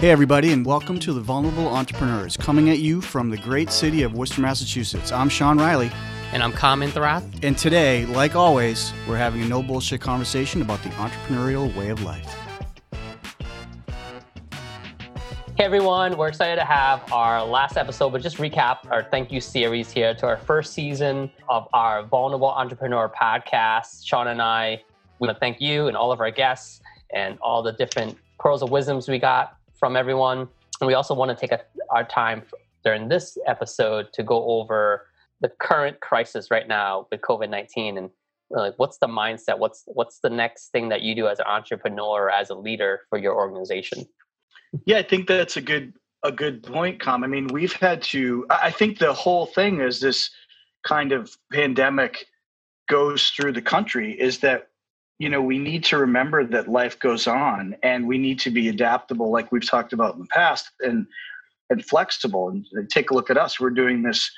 Hey, everybody, and welcome to the Vulnerable Entrepreneurs, coming at you from the great city of Worcester, Massachusetts. I'm Sean Riley. And I'm Kam Intharath. And today, like always, we're having a no bullshit conversation about the entrepreneurial way of life. Hey everyone, we're excited to have our last episode, but just recap our thank you series here to our first season of our Vulnerable Entrepreneur podcast. Sean and I we want to thank you and all of our guests and all the different pearls of wisdoms we got from everyone. And we also want to take a, our time during this episode to go over the current crisis right now with COVID nineteen and like what's the mindset? What's what's the next thing that you do as an entrepreneur or as a leader for your organization? Yeah, I think that's a good a good point, Kam. I mean, we've had to. I think the whole thing is this kind of pandemic goes through the country is that you know we need to remember that life goes on and we need to be adaptable like we've talked about in the past and and flexible. And, take a look at us. We're doing this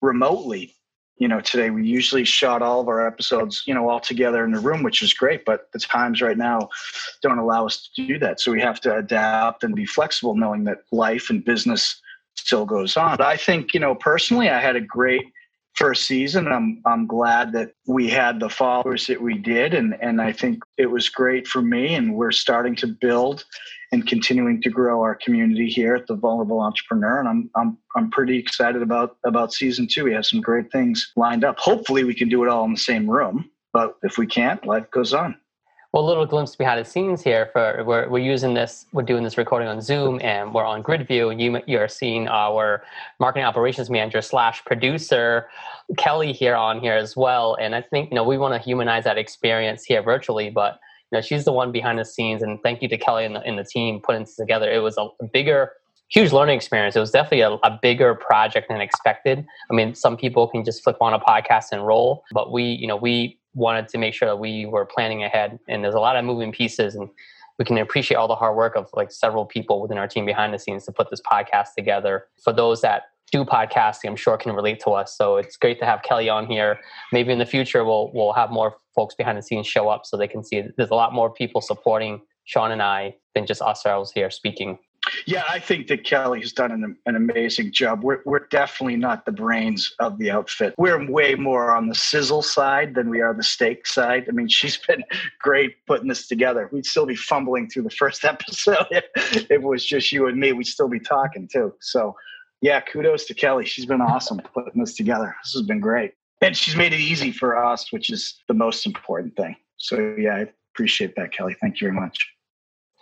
remotely. You know today we usually shot all of our episodes you know all together in the room which is great but the times right now don't allow us to do that. So we have to adapt and be flexible knowing that life and business still goes on. But i think you know personally i had a great first season. I'm I'm glad that we had the followers that we did, and and I think it was great for me. And we're starting to build and continuing to grow our community here at the Vulnerable Entrepreneur. And I'm I'm I'm pretty excited about about season two. We have some great things lined up. Hopefully, we can do it all in the same room. But if we can't, life goes on well, a little glimpse behind the scenes here. For we're, we're using this, we're doing this recording on Zoom, and we're on Grid View, and you you are seeing our marketing operations manager slash producer Kelly here on here as well. And I think you know we want to humanize that experience here virtually, but you know she's the one behind the scenes. And thank you to Kelly and the, and the team putting this together. It was a bigger huge learning experience. It was definitely a, a, bigger project than expected. I mean, some people can just flip on a podcast and roll, but we, you know, we wanted to make sure that we were planning ahead. And there's a lot of moving pieces, and we can appreciate all the hard work of like several people within our team behind the scenes to put this podcast together. For those that do podcasting, I'm sure can relate to us. So it's great to have Kelly on here. Maybe in the future we'll we'll have more folks behind the scenes show up so they can see there's a lot more people supporting Sean and I than just ourselves here speaking. Yeah, I think that Kelly has done an, an amazing job. We're, we're definitely not the brains of the outfit. We're way more on the sizzle side than we are the steak side. I mean, she's been great putting this together. We'd still be fumbling through the first episode if, it was just you and me. We'd still be talking too. So, yeah, kudos to Kelly. She's been awesome putting this together. This has been great. And she's made it easy for us, which is the most important thing. So, yeah, I appreciate that, Kelly. Thank you very much.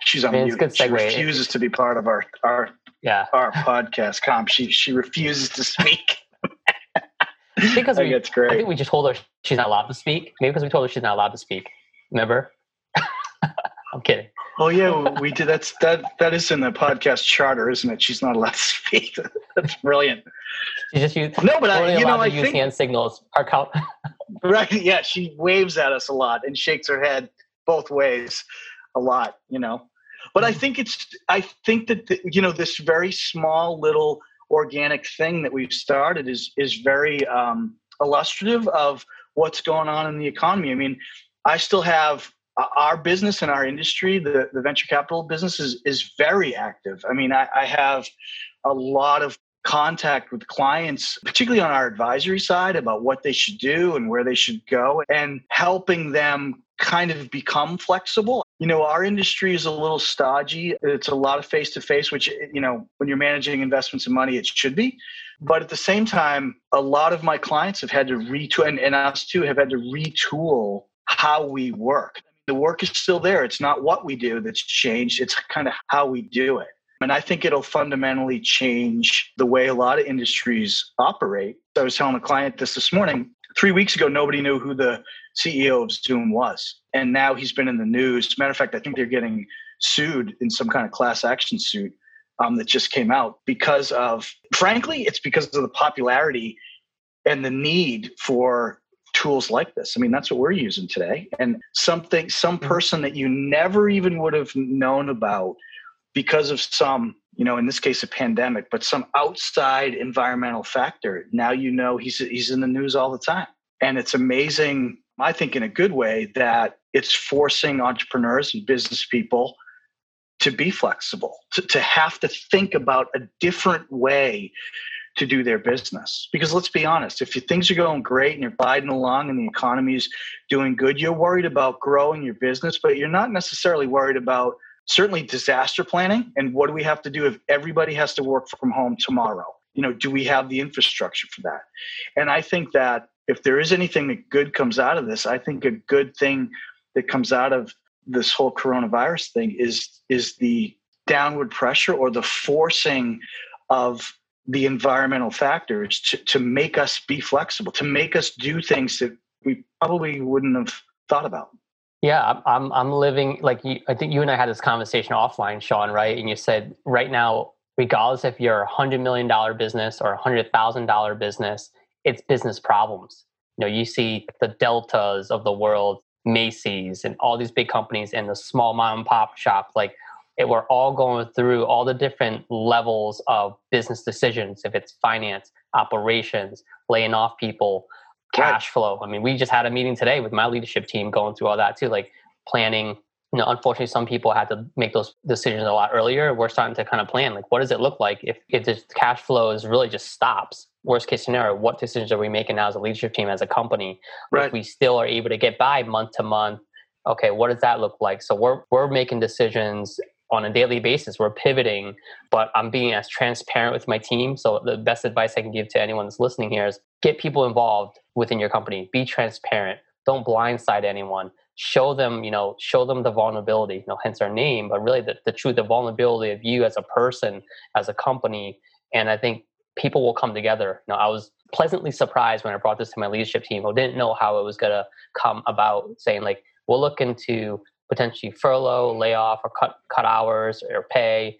She's on mute. Good She refuses to be part of our our yeah our podcast comp. She she refuses to speak. because we, it's great. I think we just told her she's not allowed to speak. Maybe because we told her she's not allowed to speak. Remember? I'm kidding. Oh yeah, we did. That's that. That is in the podcast charter, isn't it? She's not allowed to speak. That's brilliant. She just used no, but I, you know, I use think, hand signals. Our count. right? Yeah, she waves at us a lot and shakes her head both ways a lot, you know. But I mm-hmm. think it's I think that the, you know this very small little organic thing that we've started is is very um, illustrative of what's going on in the economy. I mean, I still have uh, our business and our industry, the, the venture capital business is, is very active. I mean, I, I have a lot of contact with clients, particularly on our advisory side, about what they should do and where they should go, and helping them kind of become flexible. You know, our industry is a little stodgy. It's a lot of face to face, which, you know, when you're managing investments and money, it should be. But at the same time, a lot of my clients have had to retool, and, and us too, have had to retool how we work. The work is still there. It's not what we do that's changed, it's kind of how we do it. And I think it'll fundamentally change the way a lot of industries operate. I was telling a client this this morning. Three weeks ago, nobody knew who the CEO of Zoom was. And now he's been in the news. Matter of fact, I think they're getting sued in some kind of class action suit um, that just came out because of, frankly, it's because of the popularity and the need for tools like this. I mean, that's what we're using today. And something, some mm-hmm. person that you never even would have known about because of some, you know, in this case, a pandemic, but some outside environmental factor. Now you know he's he's in the news all the time, and it's amazing. I think in a good way that it's forcing entrepreneurs and business people to be flexible, to, to have to think about a different way to do their business. Because let's be honest, if things are going great and you're gliding along and the economy is doing good, you're worried about growing your business, but you're not necessarily worried about certainly disaster planning and what do we have to do if everybody has to work from home tomorrow? You know, do we have the infrastructure for that? And I think that if there is anything that good comes out of this, I think a good thing that comes out of this whole coronavirus thing is is the downward pressure or the forcing of the environmental factors to, to make us be flexible, to make us do things that we probably wouldn't have thought about. Yeah, I'm I'm living like you, I think you and I had this conversation offline, Sean, right? And you said right now, regardless if you're a hundred million dollar business or a hundred thousand dollar business, it's business problems. You know, you see the deltas of the world, Macy's and all these big companies and the small mom and pop shop, like it, we're all going through all the different levels of business decisions. If it's finance, operations, laying off people, cash right. flow. I mean, we just had a meeting today with my leadership team going through all that too, like planning you know, unfortunately, some people had to make those decisions a lot earlier. We're starting to kind of plan, like, what does it look like if, if the cash flow is really just stops? Worst case scenario, what decisions are we making now as a leadership team, as a company? Right. If we still are able to get by month to month, okay, what does that look like? So we're we're making decisions on a daily basis. We're pivoting, but I'm being as transparent with my team. So the best advice I can give to anyone that's listening here is get people involved within your company. Be transparent. Don't blindside anyone show them, you know, show them the vulnerability, you know, hence our name, but really the, the truth, the vulnerability of you as a person, as a company. And I think people will come together. You know, I was pleasantly surprised when I brought this to my leadership team who didn't know how it was going to come about saying like, we'll look into potentially furlough, layoff or cut, cut hours or pay,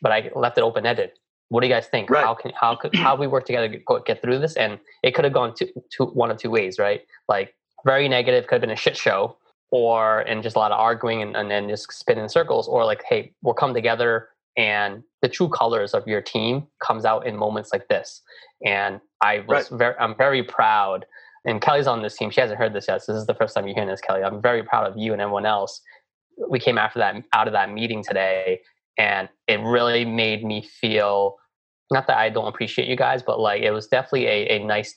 but I left it open-ended. What do you guys think? Right. How can, how could, how we work together to get, get through this? And it could have gone to, to one of two ways, right? Like very negative, could have been a shit show or and just a lot of arguing and, and then just spinning in circles or like hey we'll come together and the true colors of your team comes out in moments like this and i was right. very i'm very proud and kelly's on this team she hasn't heard this yet so this is the first time you're hearing this kelly i'm very proud of you and everyone else we came after that out of that meeting today and it really made me feel not that i don't appreciate you guys but like it was definitely a, a nice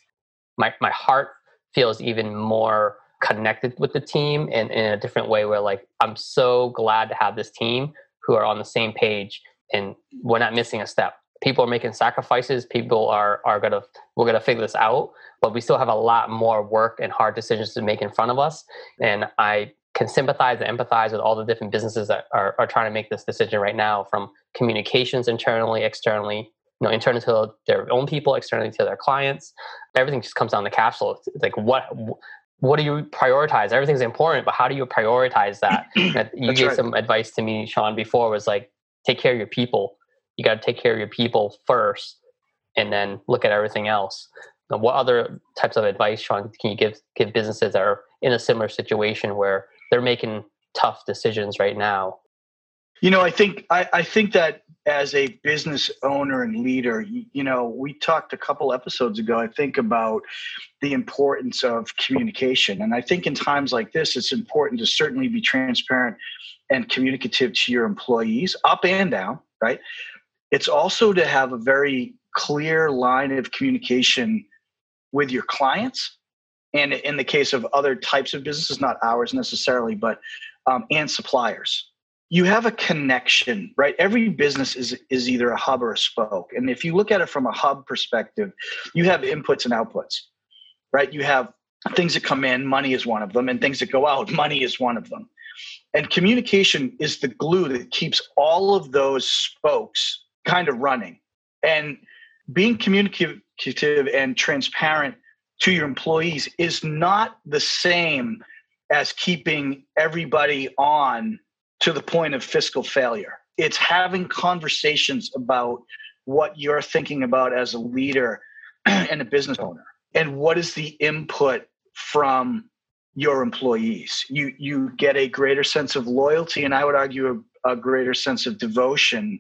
my, my heart feels even more connected with the team in, in a different way where like i'm so glad to have this team who are on the same page and we're not missing a step. People are making sacrifices. People are are gonna we're gonna figure this out but we still have a lot more work and hard decisions to make in front of us. And i can sympathize and empathize with all the different businesses that are, are trying to make this decision right now from communications internally externally know internally to their own people externally to their clients everything just comes down to cash flow it's like what what do you prioritize? Everything's important, but how do you prioritize that? you gave right. some advice to me, Sean, before was like, take care of your people. You got to take care of your people first, and then look at everything else. Now, what other types of advice, Sean, can you give give businesses that are in a similar situation where they're making tough decisions right now? You know, I think I, I think that as a business owner and leader, you, you, know, we talked a couple episodes ago, I think, about the importance of communication. And I think in times like this, it's important to certainly be transparent and communicative to your employees, up and down, right? It's also to have a very clear line of communication with your clients. And in the case of other types of businesses, not ours necessarily, but um, and suppliers you have a connection right? Every business is is either a hub or a spoke. And if you look at it from a hub perspective you have inputs and outputs right? You have things that come in money is one of them and things that go out money is one of them. And communication is the glue that keeps all of those spokes kind of running. And being communicative and transparent to your employees is not the same as keeping everybody on to the point of fiscal failure. It's having conversations about what you're thinking about as a leader and a business owner. And what is the input from your employees? You you get a greater sense of loyalty and i would argue a, a, greater sense of devotion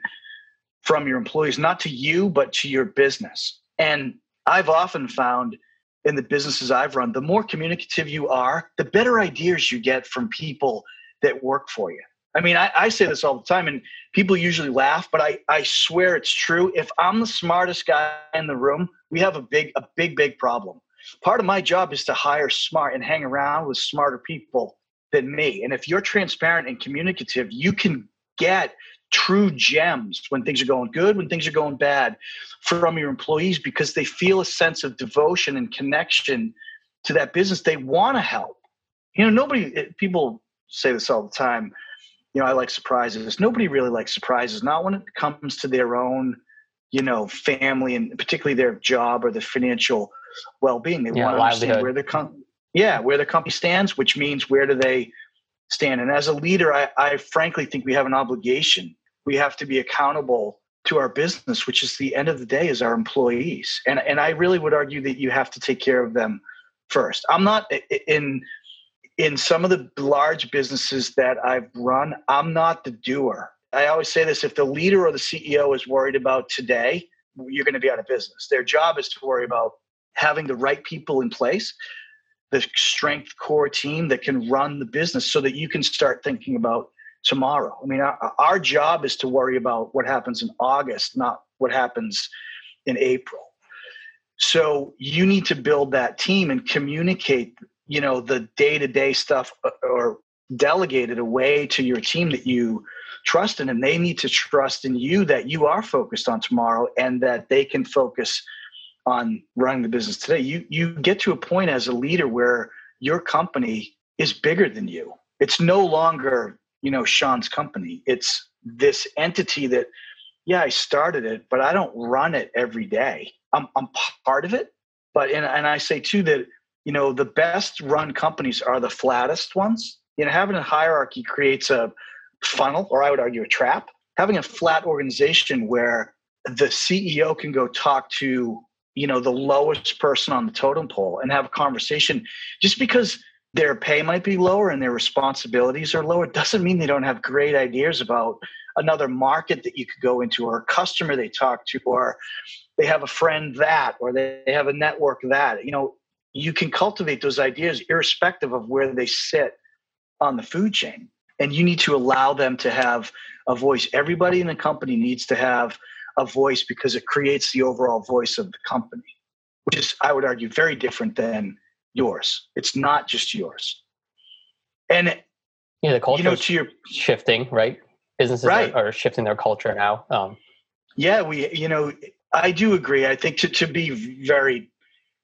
from your employees not to you but to your business. And i've often found in the businesses i've run the more communicative you are the better ideas you get from people that work for you I mean, I, I, say this all the time, and people usually laugh, but I, I swear it's true. If I'm the smartest guy in the room, we have a big, a big, big problem. Part of my job is to hire smart and hang around with smarter people than me. And if you're transparent and communicative, you can get true gems when things are going good, when things are going bad from your employees because they feel a sense of devotion and connection to that business. They want to help. You know, nobody, eh, people say this all the time you know, I like surprises. Nobody really likes surprises, not when it comes to their own, you know, family and particularly their job or the financial well-being. They yeah, want to understand where the com- yeah, where the company stands, which means where do they stand. And as a leader, I, I frankly think we have an obligation. We have to be accountable to our business, which is the end of the day is our employees. And and I really would argue that you have to take care of them first. I'm not in in some of the large businesses that I've run, I'm not the doer. I always say this if the leader or the CEO is worried about today, you're going to be out of business. Their job is to worry about having the right people in place, the strength core team that can run the business so that you can start thinking about tomorrow. I mean, our, our job is to worry about what happens in August, not what happens in April. So you need to build that team and communicate you know the day-to-day stuff uh, or delegate it away to your team that you trust in and they need to trust in you that you are focused on tomorrow and that they can focus on running the business today. You you get to a point as a leader where your company is bigger than you. It's no longer you know sean's company. It's this entity that yeah i started it but i don't run it every day. I'm, I'm part of it but and, and i say too that you know the best run companies are the flattest ones. You know having a hierarchy creates a funnel or i would argue a trap. Having a flat organization where the ceo can go talk to you know the lowest person on the totem pole and have a conversation. Just because their pay might be lower and their responsibilities are lower doesn't mean they don't have great ideas about another market that you could go into or a customer they talk to or they have a friend that or they have a network that. You know you can cultivate those ideas irrespective of where they sit on the food chain. And you need to allow them to have a voice. Everybody in the company needs to have a voice because it creates the overall voice of the company which is i would argue very different than yours. It's not just yours. And yeah the culture you know, to your, shifting right? Businesses right. Are, are, shifting their culture now um, yeah we you know i do agree. I think to, to be very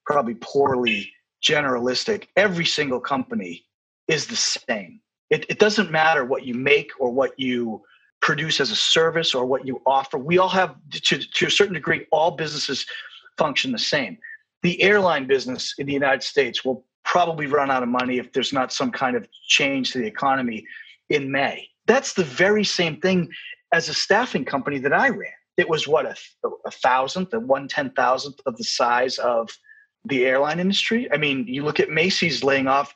probably poorly generalistic. Every single company is the same. It, it doesn't matter what you make or what you produce as a service or what you offer. We all have, to, to a certain degree, all businesses function the same. The airline business in the United States will probably run out of money if there's not some kind of change to the economy in May. That's the very same thing as a staffing company that I ran. It was what a, a thousandth, a one ten thousandth of the size of the airline industry. I mean, you look at Macy's laying off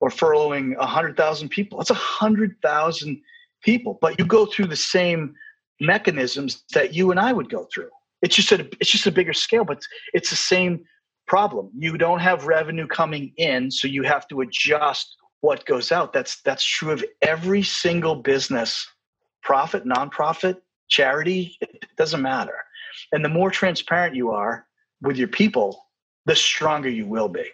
or furloughing 100,000 people. That's 100,000 people, but you go through the same mechanisms that you and I would go through. It's just a it's just a bigger scale, but it's the same problem. You don't have revenue coming in, so you have to adjust what goes out. That's that's true of every single business, profit, nonprofit, charity, it doesn't matter. And the more transparent you are with your people, the stronger you will be.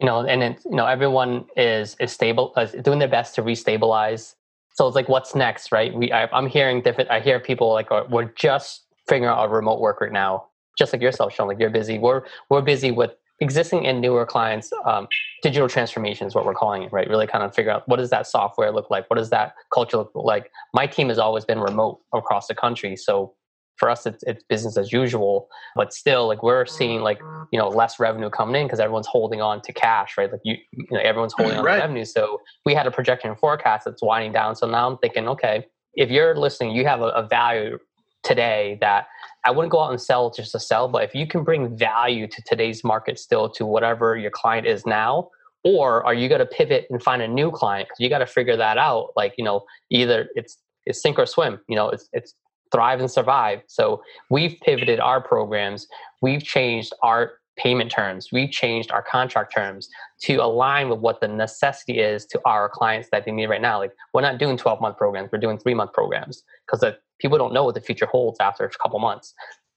You know, and it's, you know, everyone is is stable, is doing their best to restabilize. So it's like, what's next, right? We, I, am hearing different. I hear people like, oh, we're just figuring out remote work right now, just like yourself, Sean. Like you're busy. We're we're busy with existing and newer clients. Um, digital transformation is what we're calling it, right? Really kind of figure out what does that software look like? What does that culture look like? My team has always been remote across the country, so for us it's, it's business as usual but still like we're seeing like you know less revenue coming in because everyone's holding on to cash right like you, you know everyone's holding on right. to revenue so we had a projection forecast that's winding down so now i'm thinking okay if you're listening you have a, a value today that I wouldn't go out and sell just to sell, but if you can bring value to today's market still to whatever your client is now, or are you going to pivot and find a new client? Because you got to figure that out. Like you know, either it's it's sink or swim. You know, it's it's thrive and survive. So we've pivoted our programs. We've changed our payment terms. we've changed our contract terms to align with what the necessity is to our clients that they need right now. Like we're not doing 12 month programs, we're doing three month programs because people don't know what the future holds after a couple months.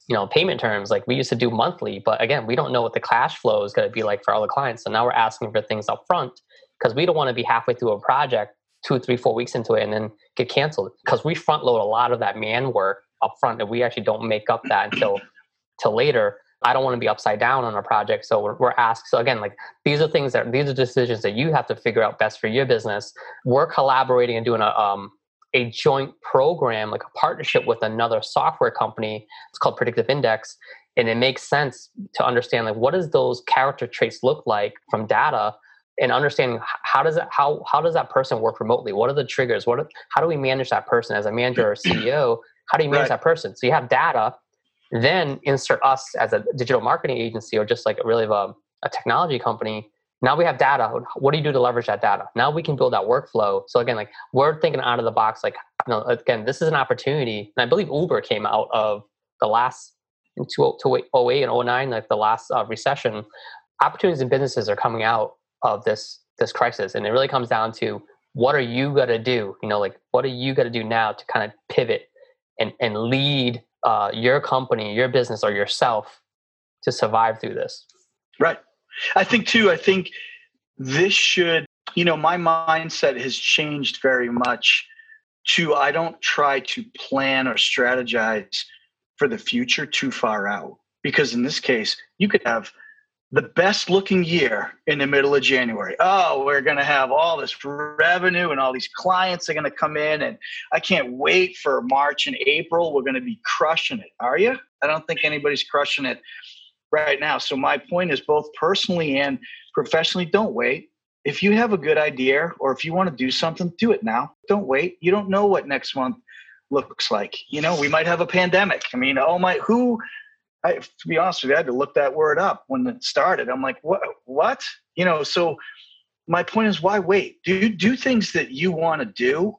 You know, payment terms, like we used to do monthly, but again, we don't know what the cash flow is going to be like for all the clients. So now we're asking for things up front because we don't want to be halfway through a project, two, three, four weeks into it, and then get canceled because we front load a lot of that man work up front and we actually don't make up that until till later I don't want to be upside down on a project. So we're, we're, asked. So again, like these are things that these are decisions that you have to figure out best for your business. We're collaborating and doing a um, a joint program, like a partnership with another software company. It's called Predictive Index, and it makes sense to understand like what does those character traits look like from data and understanding how does it how how does that person work remotely what are the triggers what are, how do we manage that person as a manager or ceo how do you manage right. that person so you have data then insert us as a digital marketing agency or just like really a, a technology company. Now we have data. What do you do to leverage that data? Now we can build that workflow. So again, like we're thinking out of the box. Like, you know, again, this is an opportunity. And I believe Uber came out of the last in 2008 and 09, like the last uh, recession. Opportunities and businesses are coming out of this this crisis, and it really comes down to what are you going to do? You know, like what are you going to do now to kind of pivot and and lead uh, your company, your business, or yourself to survive through this. Right. I think too. I think this should. You know, my mindset has changed very much. To I don't try to plan or strategize for the future too far out because in this case you could have the best looking year in the middle of January. Oh, we're going to have all this revenue and all these clients are going to come in. And I can't wait for March and April. We're going to be crushing it. Are you? I don't think anybody's crushing it right now. So, my point is both personally and professionally, don't wait. If you have a good idea or if you want to do something, do it now. Don't wait. You don't know what next month looks like. You know, we might have a pandemic. I mean, oh my, who I, to be honest with you, I had to look that word up when it started. I'm like, what? What? You know. So my point is, why wait? Do do things that you want to do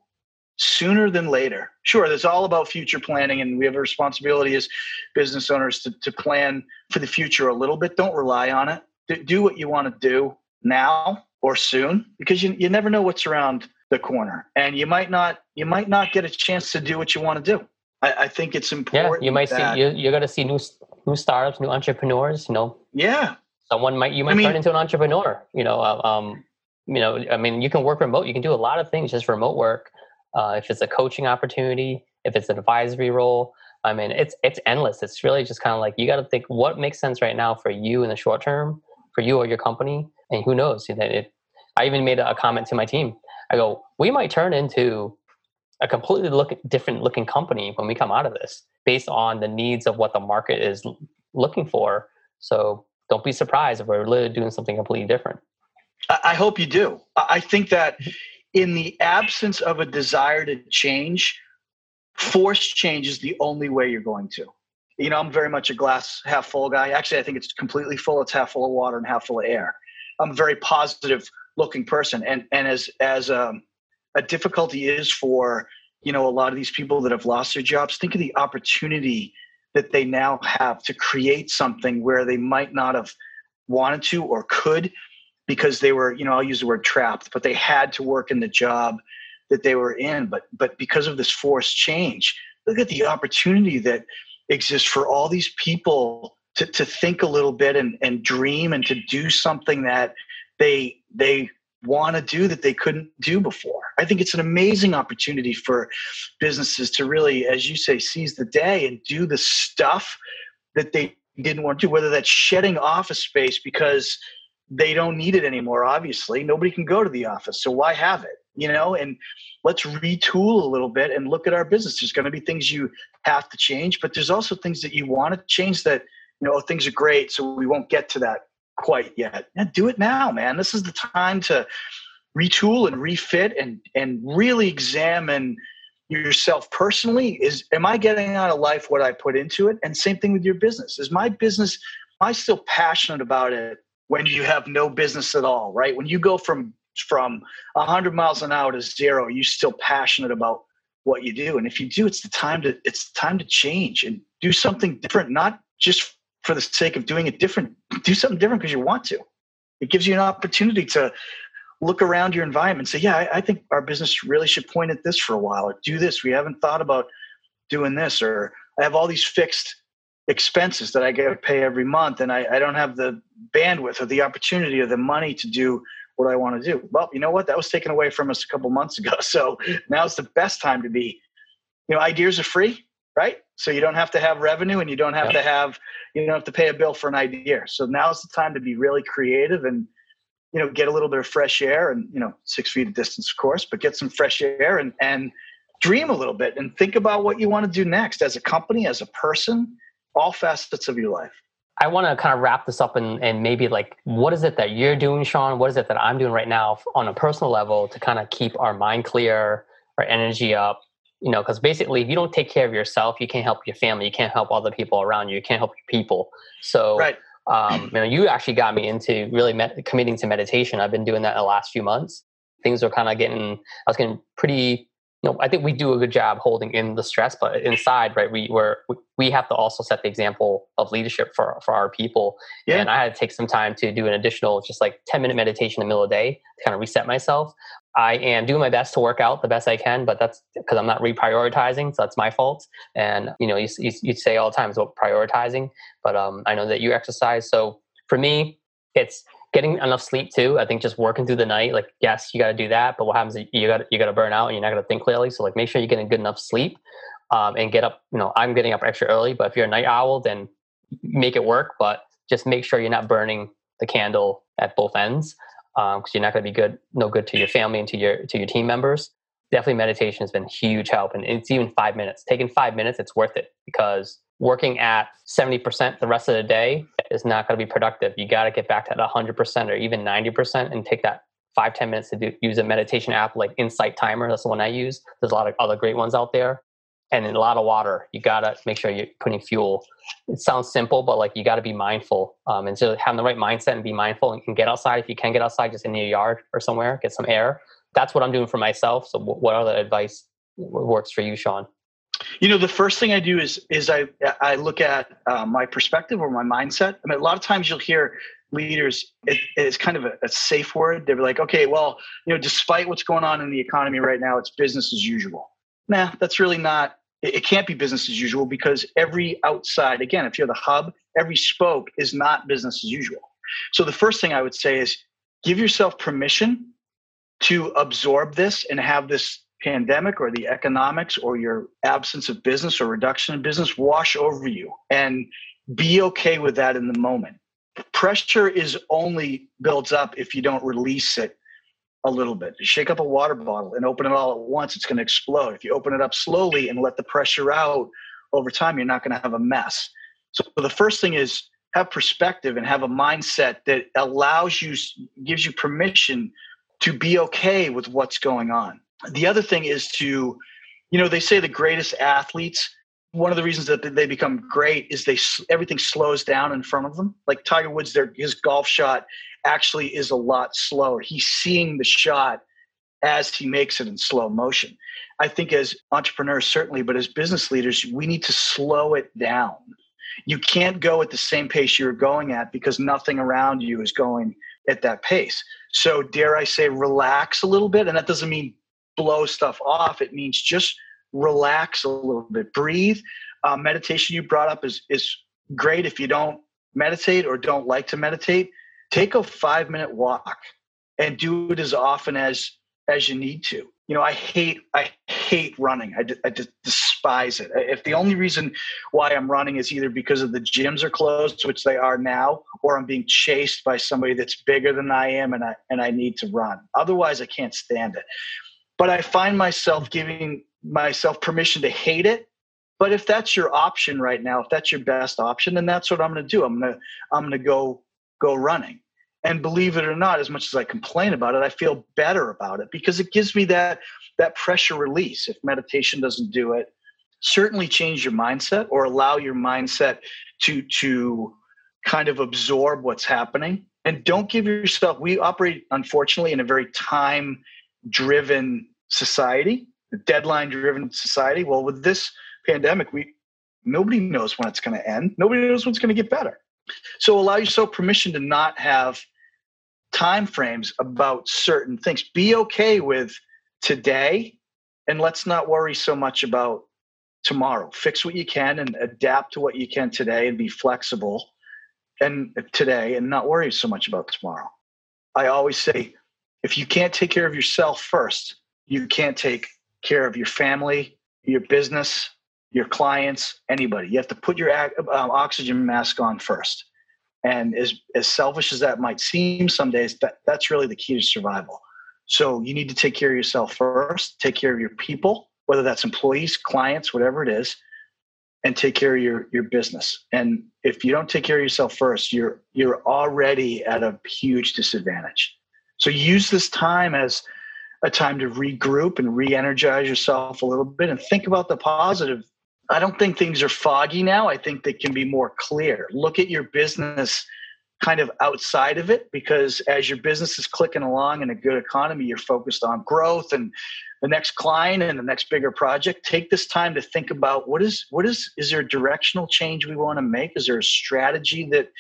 sooner than later. Sure, there's all about future planning, and we have a responsibility as business owners to, to plan for the future a little bit. Don't rely on it. Do, do what you want to do now or soon, because you you never know what's around the corner, and you might not you might not get a chance to do what you want to do. I, I think it's important. Yeah, you might see you, you're going to see new new startups, new entrepreneurs. You know. Yeah. Someone might you might I mean, turn into an entrepreneur. You know, uh, um, you know, I mean, you can work remote. You can do a lot of things just remote work. Uh, if it's a coaching opportunity, if it's an advisory role, I mean, it's it's endless. It's really just kind of like you got to think what makes sense right now for you in the short term, for you or your company, and who knows? You know, it, I even made a comment to my team. I go, we might turn into a completely look different looking company when we come out of this based on the needs of what the market is looking for. So don't be surprised if we're literally doing something completely different. I hope you do. I think that in the absence of a desire to change force change is the only way you're going to. You know i'm very much a glass half full guy. Actually i think it's completely full. It's half full of water and half full of air. I'm a very positive looking person. And and as as um a difficulty is for you know a lot of these people that have lost their jobs. Think of the opportunity that they now have to create something where they might not have wanted to or could because they were you know i'll use the word trapped but they had to work in the job that they were in. But but because of this forced change look at the opportunity that exists for all these people to, to think a little bit and, and dream and to do something that they they want to do that they couldn't do before. I think it's an amazing opportunity for businesses to really, as you say, seize the day and do the stuff that they didn't want to do, whether that's shedding office space because they don't need it anymore, obviously. Nobody can go to the office. So why have it? You know, and let's retool a little bit and look at our business. There's going to be things you have to change, but there's also things that you want to change that, you know, oh, things are great. So we won't get to that quite yet. Do it now, man. This is the time to retool and refit and and really examine yourself personally. Is am i getting out of life what i put into it? And same thing with your business. Is my business am i still passionate about it when you have no business at all right? When you go from from 100 miles an hour to zero are you still passionate about what you do? And if you do it's the time to it's the time to change and do something different not just for the sake of doing it different. Do something different because you want to. It gives you an opportunity to look around your environment and say, yeah, I, I, think our business really should point at this for a while or do this. We haven't thought about doing this, or I have all these fixed expenses that I get to pay every month and I, I don't have the bandwidth or the opportunity or the money to do what I want to do. Well, you know what? That was taken away from us a couple months ago. So now's the best time to be, you know, ideas are free, right? So you don't have to have revenue and you don't have to have, you don't have to pay a bill for an idea. So now's the time to be really creative and, you know, get a little bit of fresh air and, you know, six feet of distance, of course, but get some fresh air and, and dream a little bit and think about what you want to do next as a company, as a person, all facets of your life. I want to kind of wrap this up and, and maybe like, what is it that you're doing, Sean? What is it that I'm doing right now on a personal level to kind of keep our mind clear, our energy up? You know, because basically, if you don't take care of yourself, you can't help your family, you can't help other people around you, you can't help your people. So, right. um, you know, you actually got me into really med- committing to meditation. I've been doing that the last few months. Things are kind of getting, I was getting pretty you know, I think we do a good job holding in the stress, but inside, right, we were we have to also set the example of leadership for for our people. Yeah. And I had to take some time to do an additional, just like ten minute meditation in the middle of the day to kind of reset myself. I am doing my best to work out the best I can, but that's because I'm not reprioritizing, so that's my fault. And you know, you, you, you say all the time about prioritizing, but um, I know that you exercise. So for me, it's getting enough sleep too. I think just working through the night, like yes, you got to do that, but what happens? You got you got to burn out, and you're not going to think clearly. So like, make sure you're getting good enough sleep, um, and get up. You know, I'm getting up extra early, but if you're a night owl, then make it work. But just make sure you're not burning the candle at both ends, because um, you're not going to be good, no good to your family and to your to your team members. Definitely, meditation has been huge help, and it's even five minutes. Taking five minutes, it's worth it because working at 70% the rest of the day is not going to be productive. You got to get back to that 100% or even 90% and take that five ten minutes to do, use a meditation app like Insight Timer. That's the one I use. There's a lot of other great ones out there. And in a lot of water. You got to make sure you're putting fuel. It sounds simple, but like you got to be mindful. Um, and so having the right mindset and be mindful and can get outside. If you can get outside, just in your yard or somewhere, get some air. That's what I'm doing for myself. So what other advice works for you, Sean? You know, the first thing I do is is I I look at uh, my perspective or my mindset. I mean, a lot of times you'll hear leaders it, it's kind of a, a, safe word. They're like, okay, well, you know, despite what's going on in the economy right now, it's business as usual. Nah, that's really not. It, can't be business as usual because every outside, again, if you're the hub, every spoke is not business as usual. So the first thing I would say is give yourself permission to absorb this and have this pandemic or the economics or your absence of business or reduction in business wash over you and be okay with that in the moment. Pressure is only builds up if you don't release it a little bit. Shake up a water bottle and open it all at once, it's going to explode. If you open it up slowly and let the pressure out over time, you're not going to have a mess. So the first thing is have perspective and have a mindset that allows you, gives you permission to be okay with what's going on the other thing is to you know they say the greatest athletes one of the reasons that they become great is they everything slows down in front of them. Like tiger woods their his golf shot actually is a lot slower. He's seeing the shot as he makes it in slow motion. I think as entrepreneurs certainly but as business leaders we need to slow it down. You can't go at the same pace you're going at because nothing around you is going at that pace. So dare i say relax a little bit and that doesn't mean blow stuff off. It means just relax a little bit, breathe. Uh, meditation you brought up is is great. If you don't meditate or don't like to meditate, take a five minute walk and do it as often as as you need to. You know, I hate I hate running. I, I just despise it. If the only reason why I'm running is either because of the gyms are closed, which they are now, or I'm being chased by somebody that's bigger than I am, and I and I need to run. Otherwise, I can't stand it but I find myself giving myself permission to hate it. But if that's your option right now, if that's your best option, then that's what I'm going to do. I'm going to I'm going to go go running. And believe it or not, as much as I complain about it, I feel better about it because it gives me that that pressure release. If meditation doesn't do it, certainly change your mindset or allow your mindset to to kind of absorb what's happening and don't give yourself we operate unfortunately in a very time driven society, deadline driven society. Well, with this pandemic, we Nobody knows when it's going to end. Nobody knows when it's going to get better. So allow yourself permission to not have time frames about certain things. Be okay with today and let's not worry so much about tomorrow. Fix what you can and adapt to what you can today and be flexible and today and not worry so much about tomorrow. I always say if you can't take care of yourself first, you can't take care of your family, your business, your clients, anybody. You have to put your um, oxygen mask on first. And as, as selfish as that might seem some days, that, that's really the key to survival. So you need to take care of yourself first, take care of your people, whether that's employees, clients, whatever it is, and take care of your, your business. And if you don't take care of yourself first, you're you're already at a huge disadvantage. So use this time as a time to regroup and re-energize yourself a little bit and think about the positive I don't think things are foggy now. I think they can be more clear. Look at your business kind of outside of it because as your business is clicking along in a good economy, you're focused on growth and the next client and the next bigger project. Take this time to think about what is what is is there a directional change we want to make? Is there a strategy that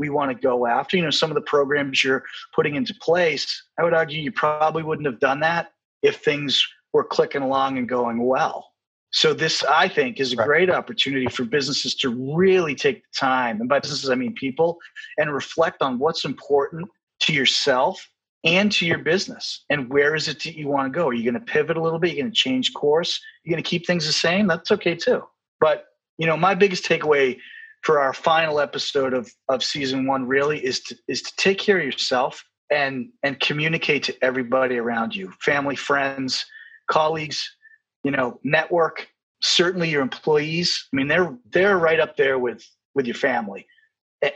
we want to go after? You know, some of the programs you're putting into place, I would argue you probably wouldn't have done that if things were clicking along and going well. So this, I think, is a great opportunity for businesses to really take the time, and by businesses I mean people, and reflect on what's important to yourself and to your business, and where is it that you want to go. Are you going to pivot a little bit? You're going to change course. You're going to keep things the same. That's okay too. But you know, my biggest takeaway for our final episode of of season one really is to is to take care of yourself and and communicate to everybody around you, family, friends, colleagues you know network certainly your employees. I mean they're they're right up there with with your family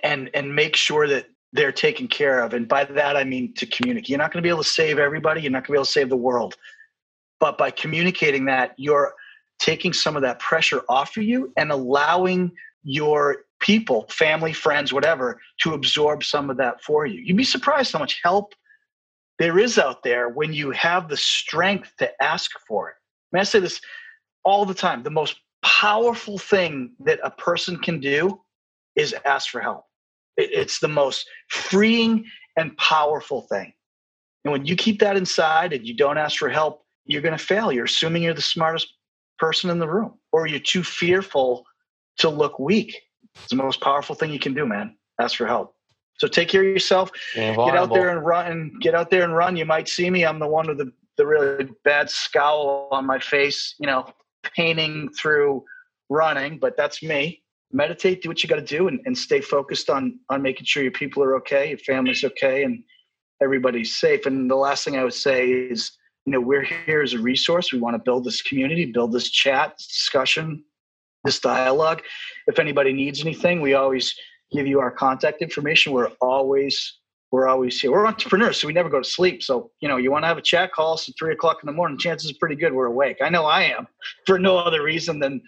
and and make sure that they're taken care of. And by that i mean to communicate. You're not going to be able to save everybody. You're not going to be able to save the world. But by communicating that you're taking some of that pressure off of you and allowing your people family friends whatever to absorb some of that for you you'd be surprised how much help there is out there when you have the strength to ask for it mean, I say this all the time. The most powerful thing that a person can do is ask for help. It's the most freeing and powerful thing. And when you keep that inside and you don't ask for help, you're going to fail. You're assuming you're the smartest person in the room, or you're too fearful to look weak. It's the most powerful thing you can do, man. Ask for help. So take care of yourself. Get out there and run. Get out there and run. You might see me. I'm the one with the the really bad scowl on my face, you know, painting through running, but that's me. Meditate, do what you got to do, and, and stay focused on on making sure your people are okay, your family's okay, and everybody's safe. And the last thing I would say is, you know, we're here as a resource. We want to build this community, build this chat, discussion, this dialogue. If anybody needs anything, we always give you our contact information. We're always we're always here. We're entrepreneurs, so we never go to sleep. So, you know, you want to have a chat call us at three o'clock in the morning, chances are pretty good we're awake. I know I am for no other reason than,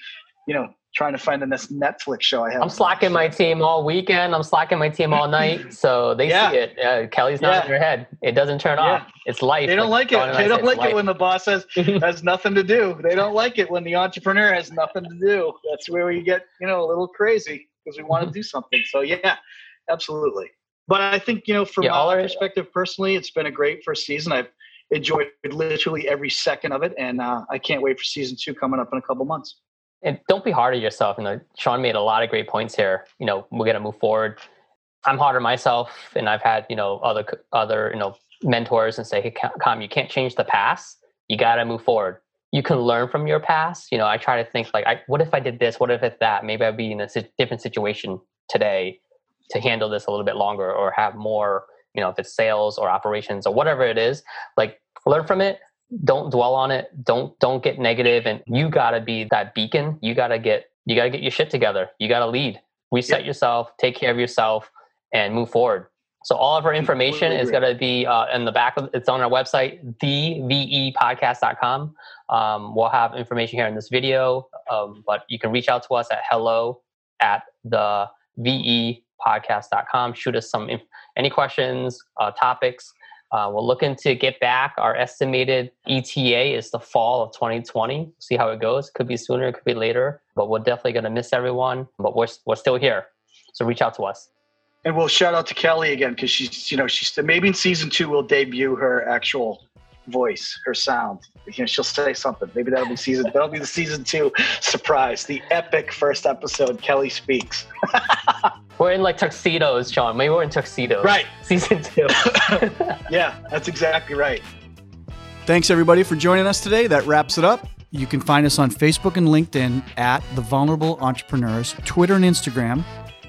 you know, trying to find the next Netflix show I have. I'm slacking my team all weekend. I'm slacking my team all night. So they yeah. see it. Uh, Kelly's not yeah. in their head. It doesn't turn yeah. off. It's life. They don't like, like it. They don't like life. it when the boss has has nothing to do. They don't like it when the entrepreneur has nothing to do. That's where we get, you know, a little crazy because we want to do something. So yeah, absolutely but I think you know, from my our, perspective personally, it's been a great first season. I've enjoyed literally every second of it, and uh, I can't wait for season two coming up in a couple months. And don't be hard on yourself. You know, Sean made a lot of great points here. You know, we're gonna move forward. I'm hard on myself, and I've had you know other other you know mentors and say, "Hey, Kam, you can't change the past. You got to move forward. You can learn from your past." You know, I try to think like, I, "What if I did this? What if it's that? Maybe I'd be in a different situation today." to handle this a little bit longer or have more you know if it's sales or operations or whatever it is like learn from it don't dwell on it. Don't don't get negative. And you got to be that beacon. You got to get you got to get your shit together. You got to lead. Reset yourself take care of yourself and move forward. So all of our information is going to be uh, in the back of it's on our website thevepodcast.com um, we'll have information here in this video. Um, but you can reach out to us at hello at the ve podcast.com. Shoot us some any questions, uh, topics. Uh, we're looking to get back. Our estimated ETA is the fall of 2020. See how it goes. Could be sooner, could be later, but we're definitely going to miss everyone. But we're, we're still here. So reach out to us. And we'll shout out to Kelly again because she's, you know, she's maybe in season two we'll debut her actual voice, her sound. You know, she'll say something. Maybe that'll be season. that'll be the season two surprise. The epic first episode. Kelly speaks. we're in like tuxedos, Sean. Maybe we're in tuxedos. Right. Season two. yeah, that's exactly right. Thanks everybody for joining us today. That wraps it up. You can find us on Facebook and LinkedIn at The Vulnerable Entrepreneurs, Twitter and Instagram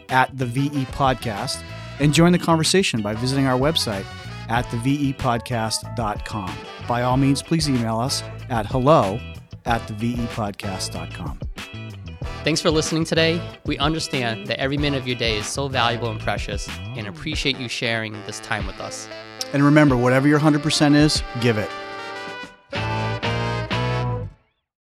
at The VE Podcast, and join the conversation by visiting our website at thevepodcast.com. By all means, please email us at hello at thevepodcast.com. Thanks for listening today. We understand that every minute of your day is so valuable and precious and appreciate you sharing this time with us. And remember, whatever your 100% is, give it.